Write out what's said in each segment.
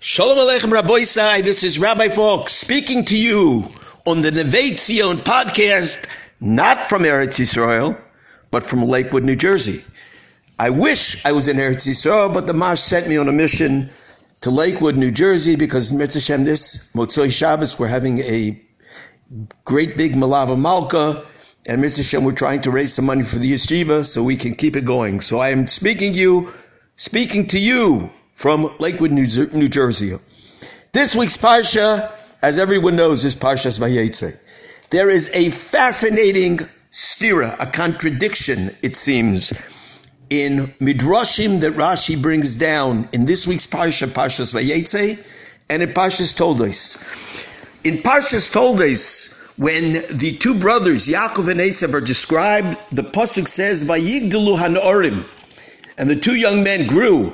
Shalom Aleichem Rabbi Sai, this is Rabbi Falk speaking to you on the Neve Tzion podcast, not from Eretz Yisrael, but from Lakewood, New Jersey. I wish I was in Eretz Yisrael, but the Mash sent me on a mission to Lakewood, New Jersey, because Mitzvah this Motzoi Shabbos, we're having a great big Malava Malka, and Mitzvah we're trying to raise some money for the yeshiva so we can keep it going. So I am speaking you, speaking to you from Lakewood, New, New Jersey. This week's Parsha, as everyone knows, is Parshas Vayetze. There is a fascinating stira, a contradiction, it seems, in Midrashim that Rashi brings down in this week's Parsha, Parshas Vayetze, and in Parshas Toldos. In Parshas Toldos, when the two brothers, Yaakov and Esav, are described, the Pasuk says, Vayigdalu Hanorim, and the two young men grew,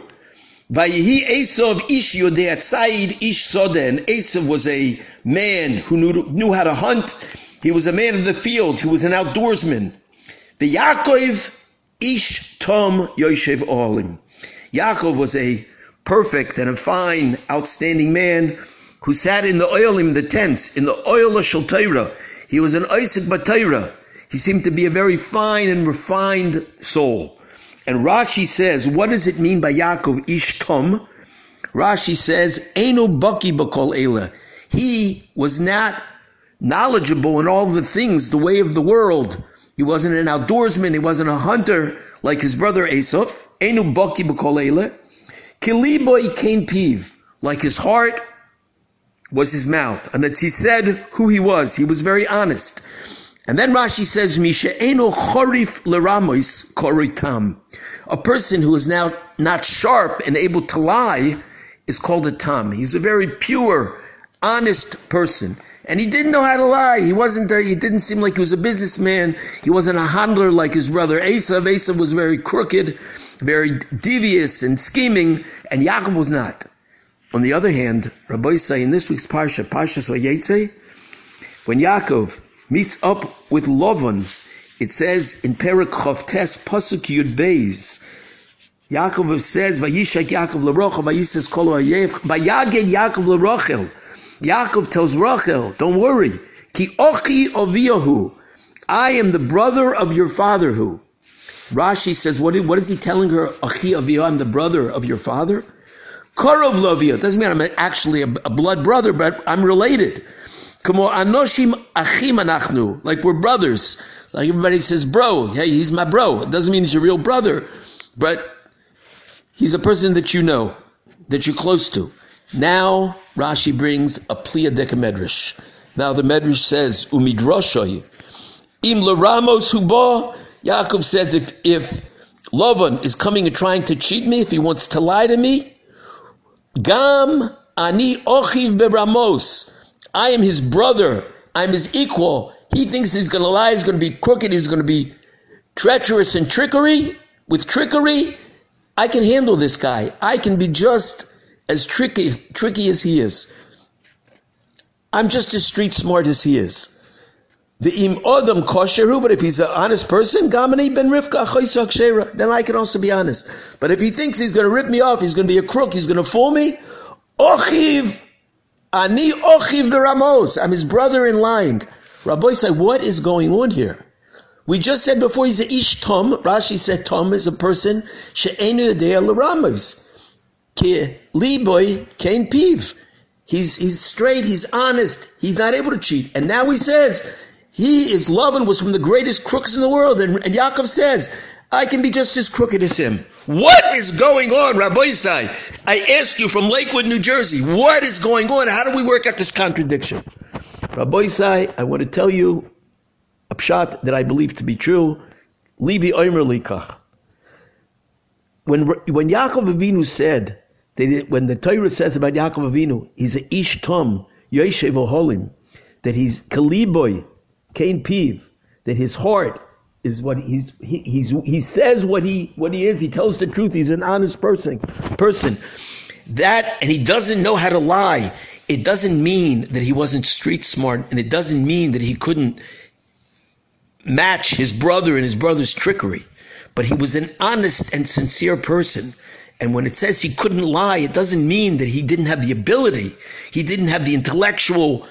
Vayihi Esav ish yodei tzayid ish soden. Esav was a man who knew, knew how to hunt. He was a man of the field. He was an outdoorsman. Yaakov ish tom yoshev olim. Yaakov was a perfect and a fine, outstanding man who sat in the oilim, the tents, in the oil of Shaltaira. He was an Isaac Bataira. He seemed to be a very fine and refined soul. And Rashi says, what does it mean by Yaakov Ish Tom? Rashi says, Eino Baki Bakol Ela. He was not knowledgeable in all the things, the way of the world. He wasn't an outdoorsman. He wasn't a hunter like his brother Esav. Einu Baki Bakol Ela. Kiliboy Kain Piv. Like his heart was his mouth. And that he said who he was. He was very honest. And then Rashi says, Misha eno chorif leramois koritam. A person who is now not sharp and able to lie is called a tam. He's a very pure, honest person. And he didn't know how to lie. He wasn't, a, he didn't seem like he was a businessman. He wasn't a handler like his brother Esav. Esav was very crooked, very devious and scheming, and Yaakov was not. On the other hand, Rabbi say in this week's Parsha, Parsha Vayetze, when Yaakov meets up with Lovan. It says in Perak Chavtes Pasuk Yud Beis. Yaakov says, "Vayishak Yaakov l'Rochel, Vayises Kol Hayev, Vayaged Yaakov l'Rochel." Yaakov tells Rachel, "Don't worry, Ki Ochi Oviyahu, I am the brother of your father." Who? Rashi says, "What? What is he telling her? Achi Oviyahu, I'm the brother of your father." Korov Lovia doesn't mean I'm actually a, a blood brother, but I'm related. Anoshim achim like we're brothers. Like everybody says, bro. Hey, he's my bro. It doesn't mean he's your real brother, but he's a person that you know, that you're close to. Now Rashi brings a pliyadeka medrash. Now the medrash says, umidroshoy, im leramos huba. Yaakov says, if if Lavan is coming and trying to cheat me, if he wants to lie to me, gam ani ochiv beramos. I am his brother. I'm his equal. He thinks he's going to lie. He's going to be crooked. He's going to be treacherous and trickery. With trickery, I can handle this guy. I can be just as tricky, tricky as he is. I'm just as street smart as he is. The im odam kosheru, but if he's an honest person, gamani ben rifka rivka shera, then I can also be honest. But if he thinks he's going to rip me off, he's going to be a crook, he's going to fool me, ochiv Ani ochiv the Ramos. I'm his brother in lying. Rabbi said, what is going on here? We just said before he's a ish tom. Rashi said tom is a person she'enu yedei Ramos. Ki liboy kain piv. He's he's straight. He's honest. He's not able to cheat. And now he says he is loving was from the greatest crooks in the world. And, and Yaakov says I can be just as crooked as him. What is going on, Rabbi Isai? I ask you from Lakewood, New Jersey, what is going on? How do we work out this contradiction? Rabbi Isai, I want to tell you a pshat that I believe to be true. Libi oimer likach. When, when Yaakov Avinu said, that when the Torah says about Yaakov Avinu, he's a ish tom, yoshev oholim, that he's kaliboy, kain piv, that his heart is what he's he, he's he says what he what he is. He tells the truth. He's an honest person. Person that and he doesn't know how to lie. It doesn't mean that he wasn't street smart, and it doesn't mean that he couldn't match his brother and his brother's trickery. But he was an honest and sincere person. And when it says he couldn't lie, it doesn't mean that he didn't have the ability. He didn't have the intellectual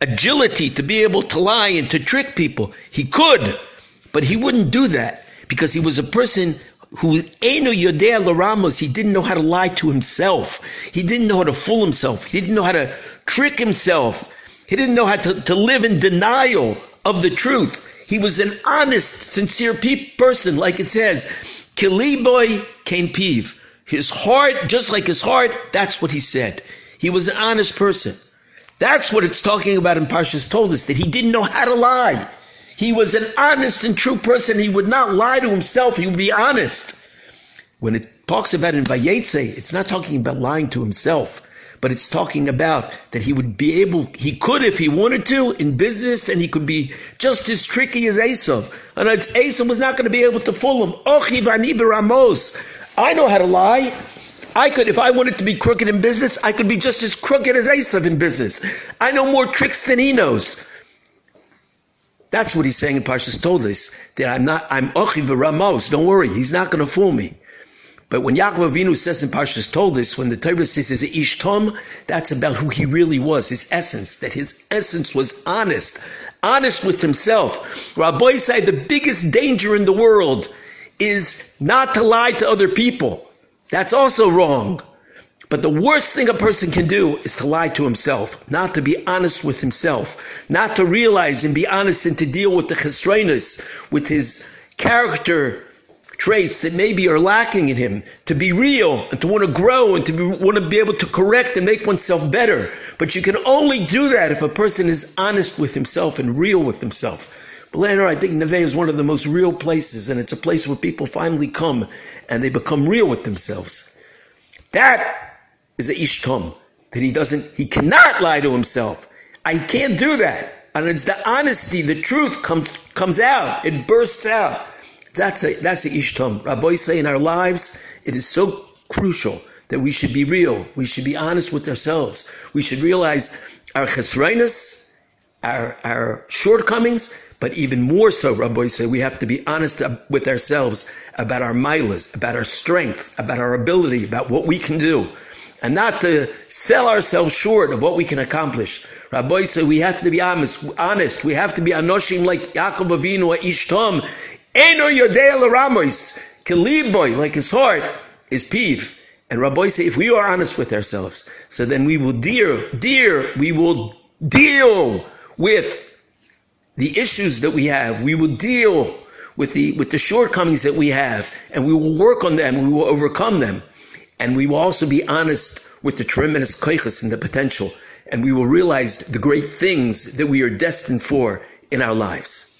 agility to be able to lie and to trick people. He could, but he wouldn't do that because he was a person who Eno Yodea Laramos, he didn't know how to lie to himself. He didn't know how to fool himself. He didn't know how to trick himself. He didn't know how to, to live in denial of the truth. He was an honest, sincere pe- person, like it says, Kiliboy came peeve. His heart, just like his heart, that's what he said. He was an honest person. That's what it's talking about in Parshas Toldos, that he didn't know how to lie. He was an honest and true person. He would not lie to himself. He would be honest. When it talks about in Vayetze, it's not talking about lying to himself, but it's talking about that he would be able, he could if he wanted to in business, and he could be just as tricky as Esav. And Esav was not going to be able to fool him. I know how to lie. I could, if I wanted to be crooked in business, I could be just as crooked as Esav in business. I know more tricks than he knows. That's what he's saying in Parshas Toldis, that I'm not, I'm Ochi Ramos. Don't worry, he's not going to fool me. But when Yaakov Avinu says in Parshas Toldis, when the Torah says is Ish Tom, that's about who he really was, his essence, that his essence was honest, honest with himself. Rabbi said the biggest danger in the world is not to lie to other people. That's also wrong. But the worst thing a person can do is to lie to himself, not to be honest with himself, not to realize and be honest and to deal with the chesroinus, with his character traits that maybe are lacking in him, to be real and to want to grow and to be, want to be able to correct and make oneself better. But you can only do that if a person is honest with himself and real with himself. Later, I think Neve is one of the most real places, and it's a place where people finally come and they become real with themselves. That is a ishtom that he doesn't, he cannot lie to himself. I can't do that. And it's the honesty, the truth comes, comes out. It bursts out. That's a, that's a ishtom. Rabbi say in our lives, it is so crucial that we should be real. We should be honest with ourselves. We should realize our chesroinus, our, our shortcomings, but even more so, Rabbi say, we have to be honest with ourselves about our milas, about our strength, about our ability, about what we can do and not to sell ourselves short of what we can accomplish. Rabbi said we have to be honest. honest. We have to be anoshim like Yaakov Avinu or Ishtom. Eno yodei ramos. Kiliboy, like his heart, is peeve. And Rabbi say if we are honest with ourselves, so then we will dear, dear, we will deal with the issues that we have. We will deal with the with the shortcomings that we have, and we will work on them. We will overcome them. And we will also be honest with the tremendous koiches and the potential. And we will realize the great things that we are destined for in our lives.